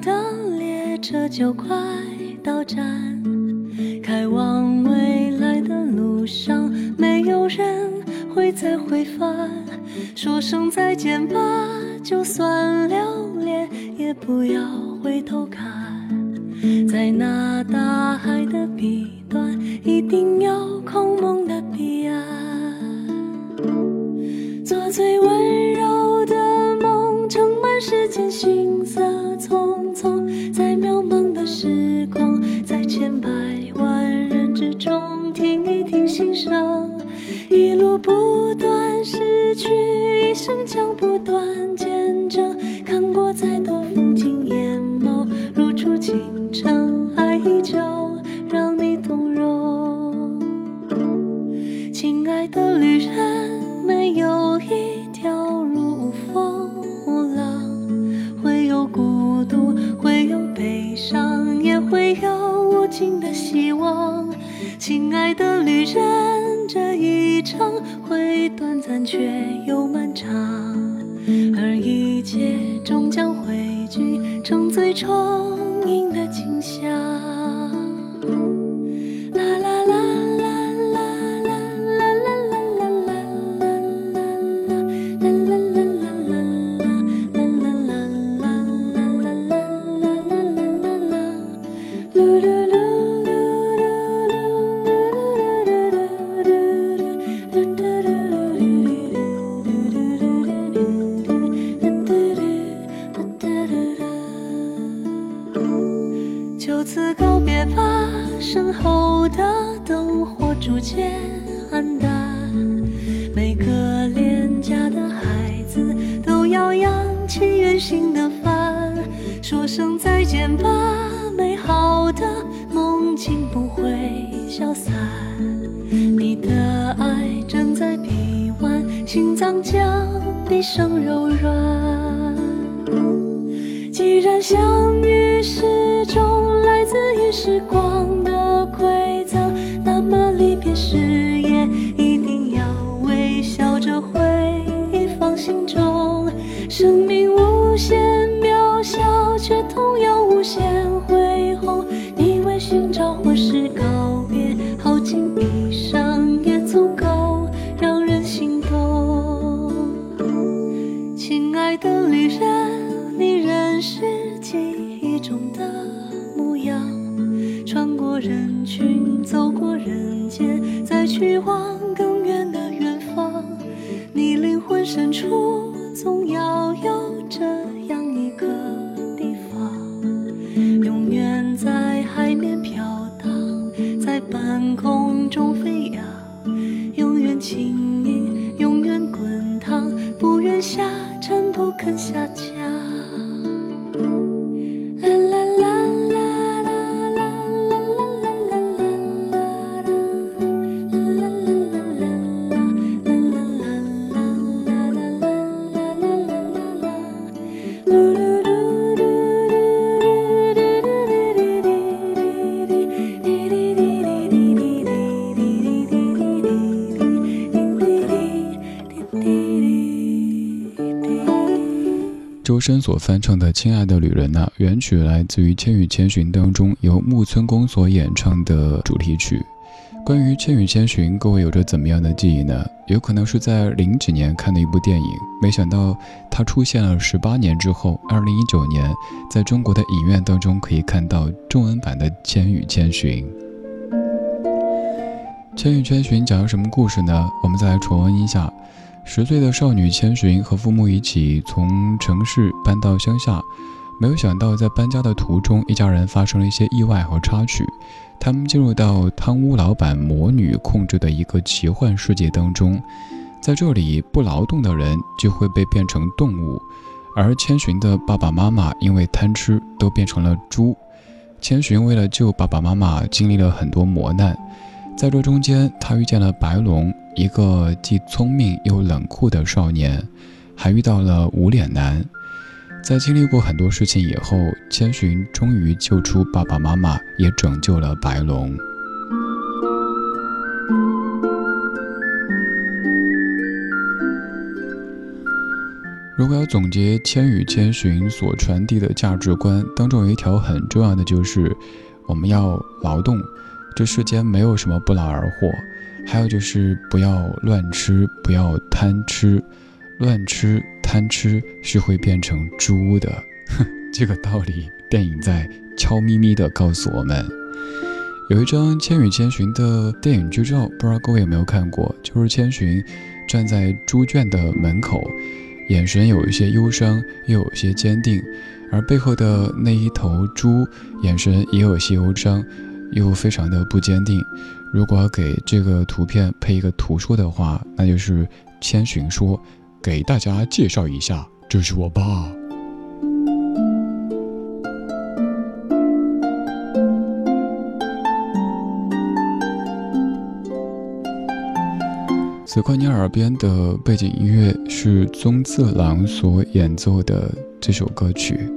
的列车就快到站。开往未来的路上，没有人会再回返。说声再见吧，就算留恋，也不要回头看。在那大海的彼端，一定有空梦的彼岸。做最温柔的梦，盛满世间行，时光，在千百万人之中。听一听心声，一路不断失去，一生将不断见证。看过再多 blue. 时光周真所翻唱的《亲爱的旅人》呐，原曲来自于《千与千寻》当中由木村公所演唱的主题曲。关于《千与千寻》，各位有着怎么样的记忆呢？有可能是在零几年看的一部电影，没想到它出现了十八年之后，二零一九年在中国的影院当中可以看到中文版的《千与千寻》。《千与千寻》讲了什么故事呢？我们再来重温一下。十岁的少女千寻和父母一起从城市搬到乡下，没有想到在搬家的途中，一家人发生了一些意外和插曲。他们进入到汤屋老板魔女控制的一个奇幻世界当中，在这里不劳动的人就会被变成动物，而千寻的爸爸妈妈因为贪吃都变成了猪。千寻为了救爸爸妈妈，经历了很多磨难，在这中间，他遇见了白龙，一个既聪明又冷酷的少年，还遇到了无脸男。在经历过很多事情以后，千寻终于救出爸爸妈妈，也拯救了白龙。如果要总结《千与千寻》所传递的价值观当中，有一条很重要的就是，我们要劳动，这世间没有什么不劳而获。还有就是不要乱吃，不要贪吃，乱吃。贪吃是会变成猪的，这个道理电影在悄咪咪地告诉我们。有一张《千与千寻》的电影剧照，不知道各位有没有看过？就是千寻站在猪圈的门口，眼神有一些忧伤，又有些坚定，而背后的那一头猪眼神也有些忧伤，又非常的不坚定。如果给这个图片配一个图说的话，那就是千寻说。给大家介绍一下，这是我爸。此刻你耳边的背景音乐是宗次郎所演奏的这首歌曲，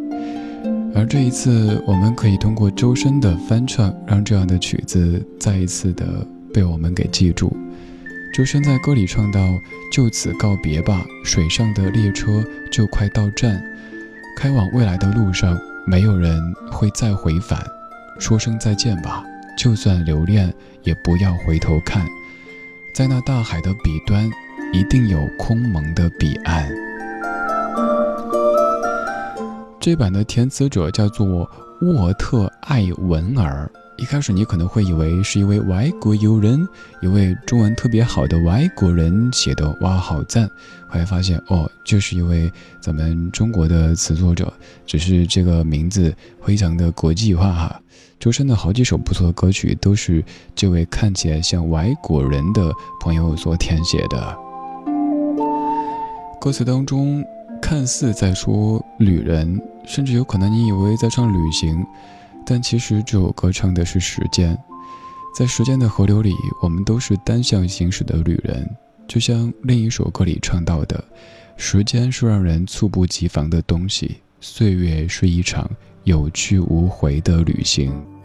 而这一次我们可以通过周深的翻唱，让这样的曲子再一次的被我们给记住。周深在歌里唱到：“就此告别吧，水上的列车就快到站，开往未来的路上，没有人会再回返。说声再见吧，就算留恋，也不要回头看，在那大海的彼端，一定有空蒙的彼岸。”这版的填词者叫做沃特艾文尔。一开始你可能会以为是一位外国友人，一位中文特别好的外国人写的，哇，好赞！后来发现哦，就是一位咱们中国的词作者，只是这个名字非常的国际化哈。周深的好几首不错的歌曲都是这位看起来像外国人的朋友所填写的。歌词当中看似在说旅人，甚至有可能你以为在唱旅行。但其实这首歌唱的是时间，在时间的河流里，我们都是单向行驶的旅人。就像另一首歌里唱到的：“时间是让人猝不及防的东西，岁月是一场有去无回的旅行。”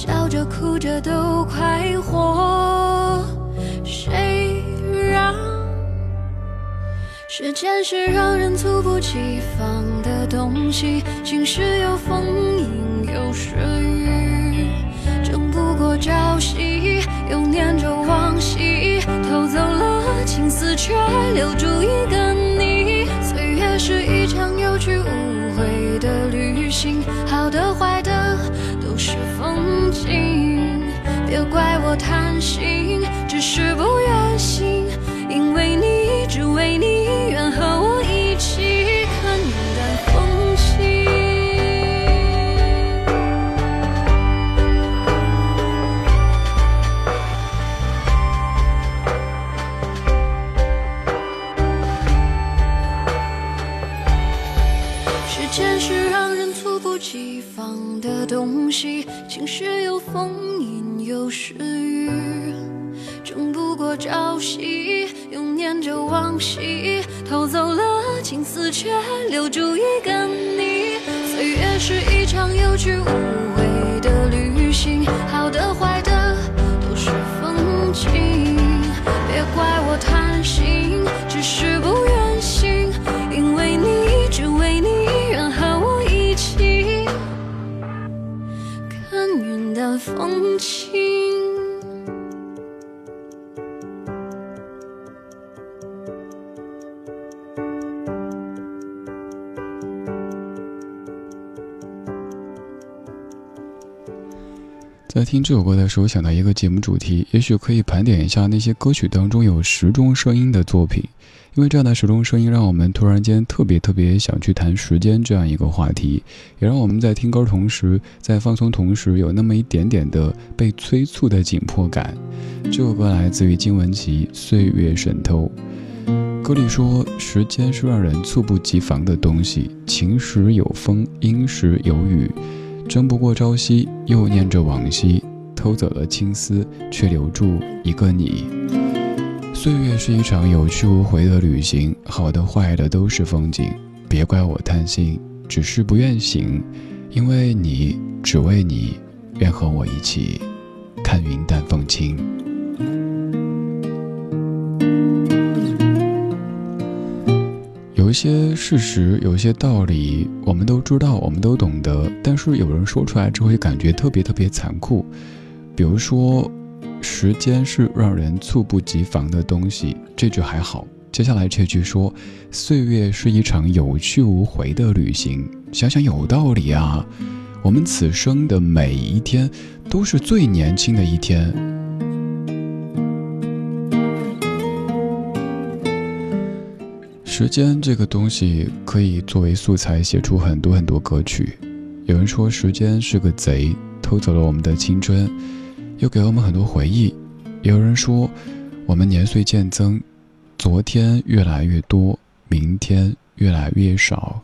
笑着哭着都快活。谁让时间是让人猝不及防的东西？晴时有风阴。有时雨，争不过朝夕，又念着往昔，偷走了青丝，却留住一个你。岁月是一场有去无回的旅行，好的坏的别怪我贪心，只是不听这首歌的时候，想到一个节目主题，也许可以盘点一下那些歌曲当中有时钟声音的作品，因为这样的时钟声音让我们突然间特别特别想去谈时间这样一个话题，也让我们在听歌同时，在放松同时，有那么一点点的被催促的紧迫感。这首歌来自于金玟岐《岁月渗透》，歌里说：“时间是让人猝不及防的东西，晴时有风，阴时有雨。”争不过朝夕，又念着往昔，偷走了青丝，却留住一个你。岁月是一场有去无回的旅行，好的坏的都是风景。别怪我贪心，只是不愿醒，因为你，只为你，愿和我一起看云淡风轻。有些事实，有些道理，我们都知道，我们都懂得，但是有人说出来之后，会感觉特别特别残酷。比如说，时间是让人猝不及防的东西，这句还好。接下来这句说，岁月是一场有去无回的旅行，想想有道理啊。我们此生的每一天，都是最年轻的一天。时间这个东西可以作为素材写出很多很多歌曲。有人说时间是个贼，偷走了我们的青春，又给了我们很多回忆。有人说我们年岁渐增，昨天越来越多，明天越来越少。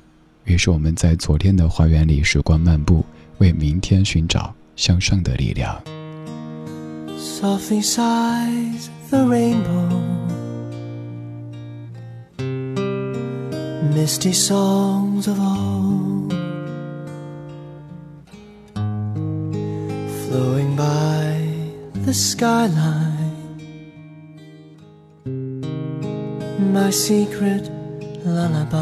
于是我们在昨天的花园里时光漫步，为明天寻找向上的力量。Misty songs of old flowing by the skyline. My secret lullaby.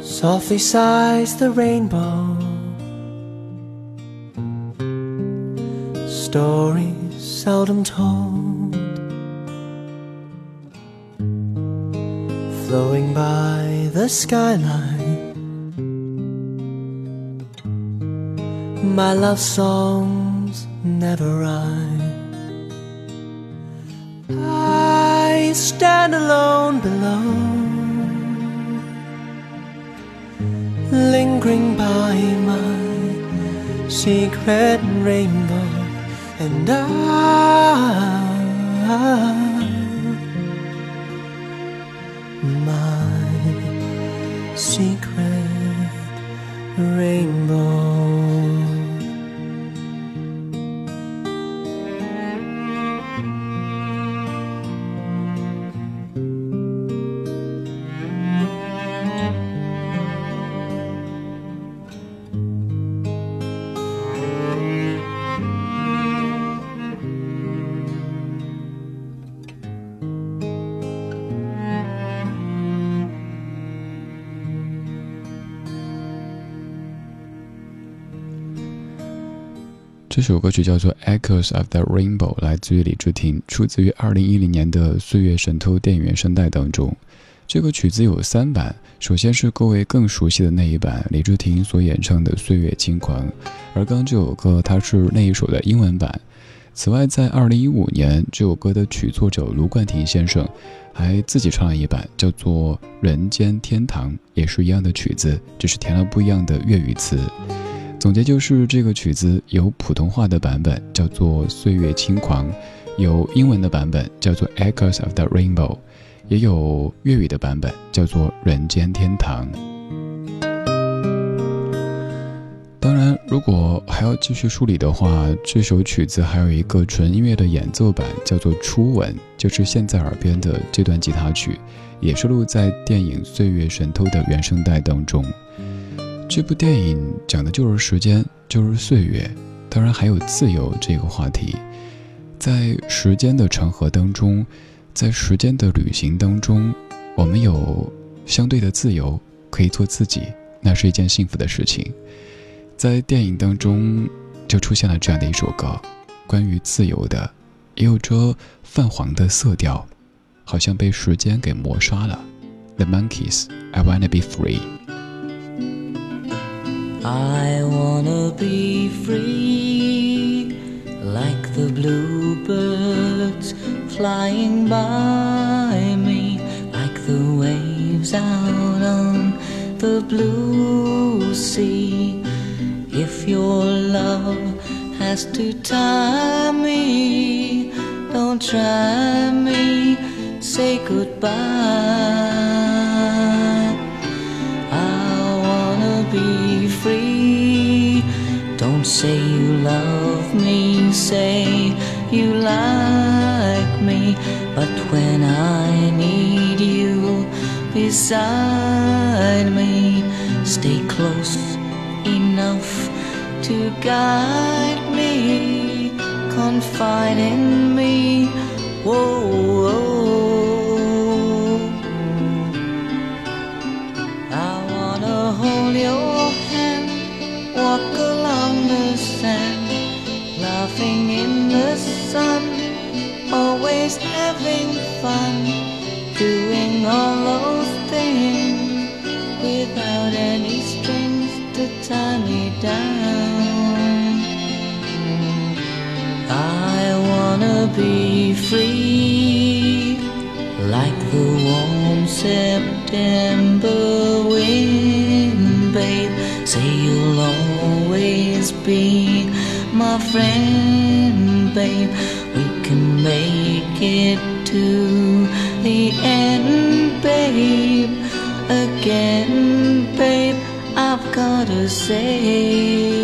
Softly sighs the rainbow. Stories seldom told. Flowing by the skyline. My love songs never rhyme. I stand alone below, lingering by my secret rainbow, and I. 这首歌曲叫做《Echoes of the Rainbow》，来自于李治廷，出自于二零一零年的《岁月神偷》电影原声带当中。这个曲子有三版，首先是各位更熟悉的那一版，李治廷所演唱的《岁月轻狂》，而刚刚这首歌它是那一首的英文版。此外，在二零一五年，这首歌的曲作者卢冠廷先生还自己唱了一版，叫做《人间天堂》，也是一样的曲子，只是填了不一样的粤语词。总结就是，这个曲子有普通话的版本，叫做《岁月轻狂》；有英文的版本，叫做《Echoes of the Rainbow》；也有粤语的版本，叫做《人间天堂》。当然，如果还要继续梳理的话，这首曲子还有一个纯音乐的演奏版，叫做《初吻》，就是现在耳边的这段吉他曲，也是录在电影《岁月神偷》的原声带当中。这部电影讲的就是时间，就是岁月，当然还有自由这个话题。在时间的长河当中，在时间的旅行当中，我们有相对的自由，可以做自己，那是一件幸福的事情。在电影当中，就出现了这样的一首歌，关于自由的，也有着泛黄的色调，好像被时间给磨刷了。The Monkeys, I wanna be free. I wanna be free, like the bluebirds flying by me, like the waves out on the blue sea. If your love has to tie me, don't try me, say goodbye. Be free. Don't say you love me, say you like me. But when I need you beside me, stay close enough to guide me, confide in me. Whoa, whoa. Sun, always having fun, doing all those things without any strings to tie me down. I wanna be free, like the warm September wind, babe. Say you'll always be my friend, babe. We can make it to the end, babe. Again, babe, I've gotta say.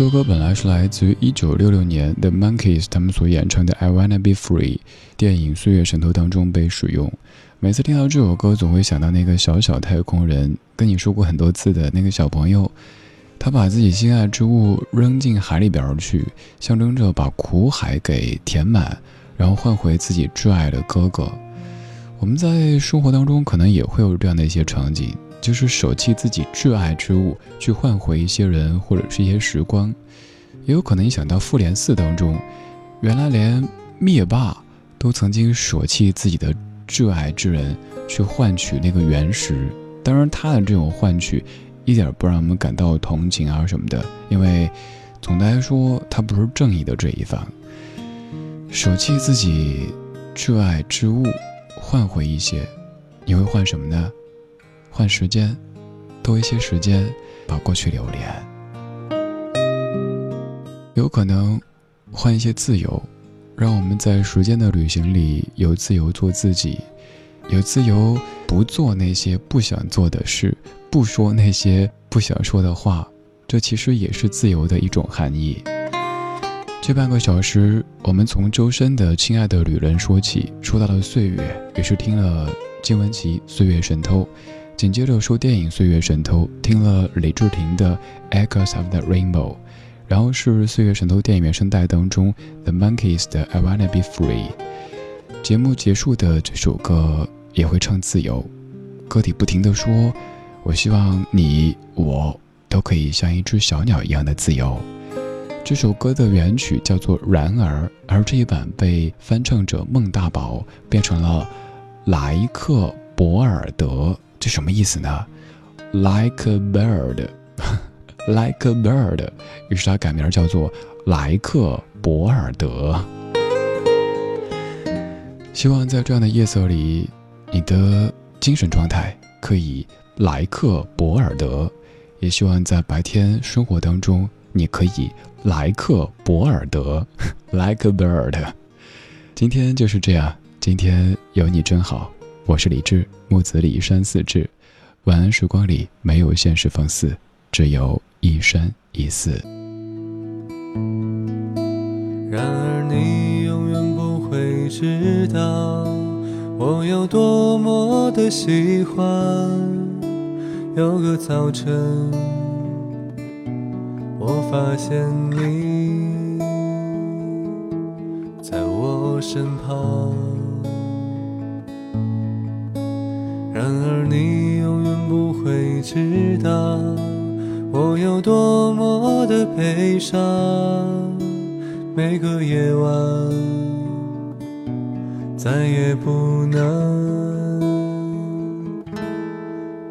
这首歌本来是来自于1966年 The Monkeys 他们所演唱的《I Wanna Be Free》，电影《岁月神偷》当中被使用。每次听到这首歌，总会想到那个小小太空人，跟你说过很多次的那个小朋友，他把自己心爱之物扔进海里边去，象征着把苦海给填满，然后换回自己挚爱的哥哥。我们在生活当中可能也会有这样的一些场景。就是舍弃自己挚爱之物，去换回一些人或者是一些时光，也有可能想到《复联四》当中，原来连灭霸都曾经舍弃自己的挚爱之人去换取那个原石。当然，他的这种换取一点不让我们感到同情啊什么的，因为总的来说，他不是正义的这一方。舍弃自己挚爱之物，换回一些，你会换什么呢？换时间，多一些时间把过去留恋。有可能换一些自由，让我们在时间的旅行里有自由做自己，有自由不做那些不想做的事，不说那些不想说的话。这其实也是自由的一种含义。这半个小时，我们从周深的《亲爱的旅人》说起，说到了岁月，也是听了金玟岐《岁月神偷》。紧接着说电影《岁月神偷》，听了李治廷的《Echoes of the Rainbow》，然后是《岁月神偷》电影原声带当中 The Monkeys 的《I Wanna Be Free》。节目结束的这首歌也会唱自由，歌底不停的说：“我希望你我都可以像一只小鸟一样的自由。”这首歌的原曲叫做《然而》，而这一版被翻唱者孟大宝变成了莱克博尔德。这什么意思呢？Like a bird，like a bird，于是他改名叫做莱克博尔德。希望在这样的夜色里，你的精神状态可以莱克博尔德；也希望在白天生活当中，你可以莱克博尔德，like a bird。今天就是这样，今天有你真好。我是李志，木子李山四志。晚安时光里没有现实放肆，只有一山一寺。然而你永远不会知道我有多么的喜欢。有个早晨，我发现你在我身旁。然而你永远不会知道我有多么的悲伤。每个夜晚再也不能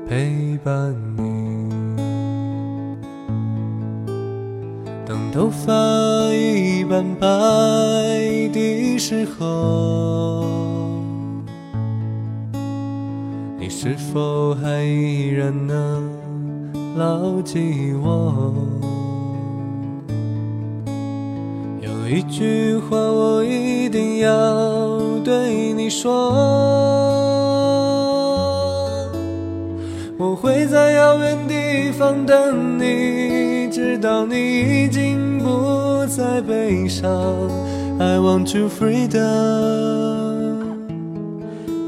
陪伴你。当头发已斑白的时候，是否还依然能牢记我？有一句话我一定要对你说，我会在遥远地方等你，直到你已经不再悲伤。I want you freedom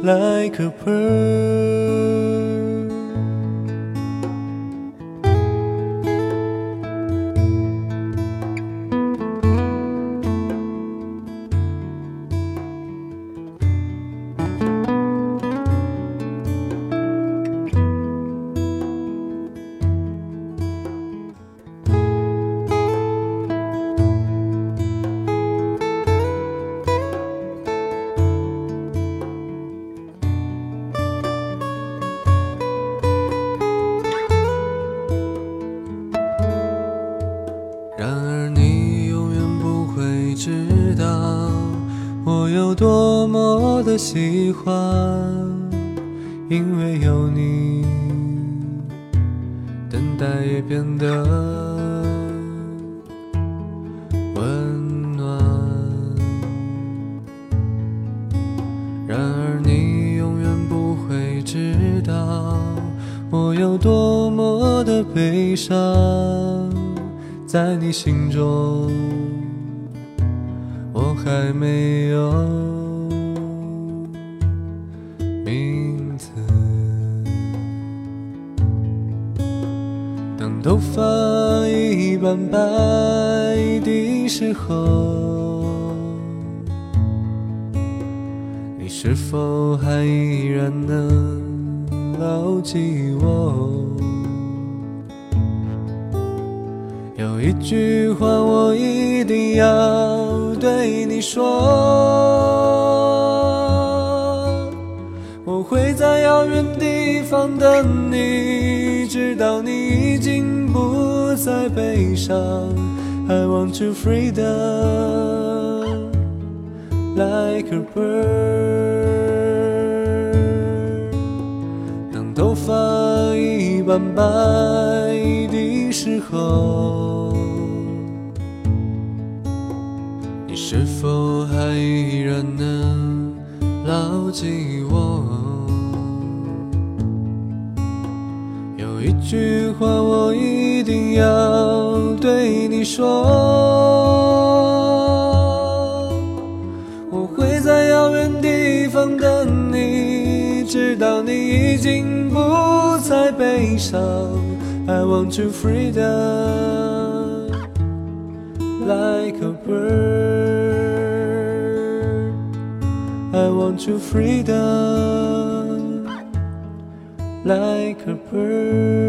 like a pearl。然而你永远不会知道我有多么的喜欢，因为有你，等待也变得温暖。然而你永远不会知道我有多么的悲伤。在你心中，我还没有名字。当头发已斑白的时候，你是否还依然能牢记我？一句话我一定要对你说，我会在遥远地方等你，直到你已经不再悲伤。I want you freedom like a bird。当头发已斑白时候，你是否还依然能牢记我？有一句话我一定要对你说，我会在遥远地方等你，直到你已经不再悲伤。I want you freedom like a bird. I want you freedom like a bird.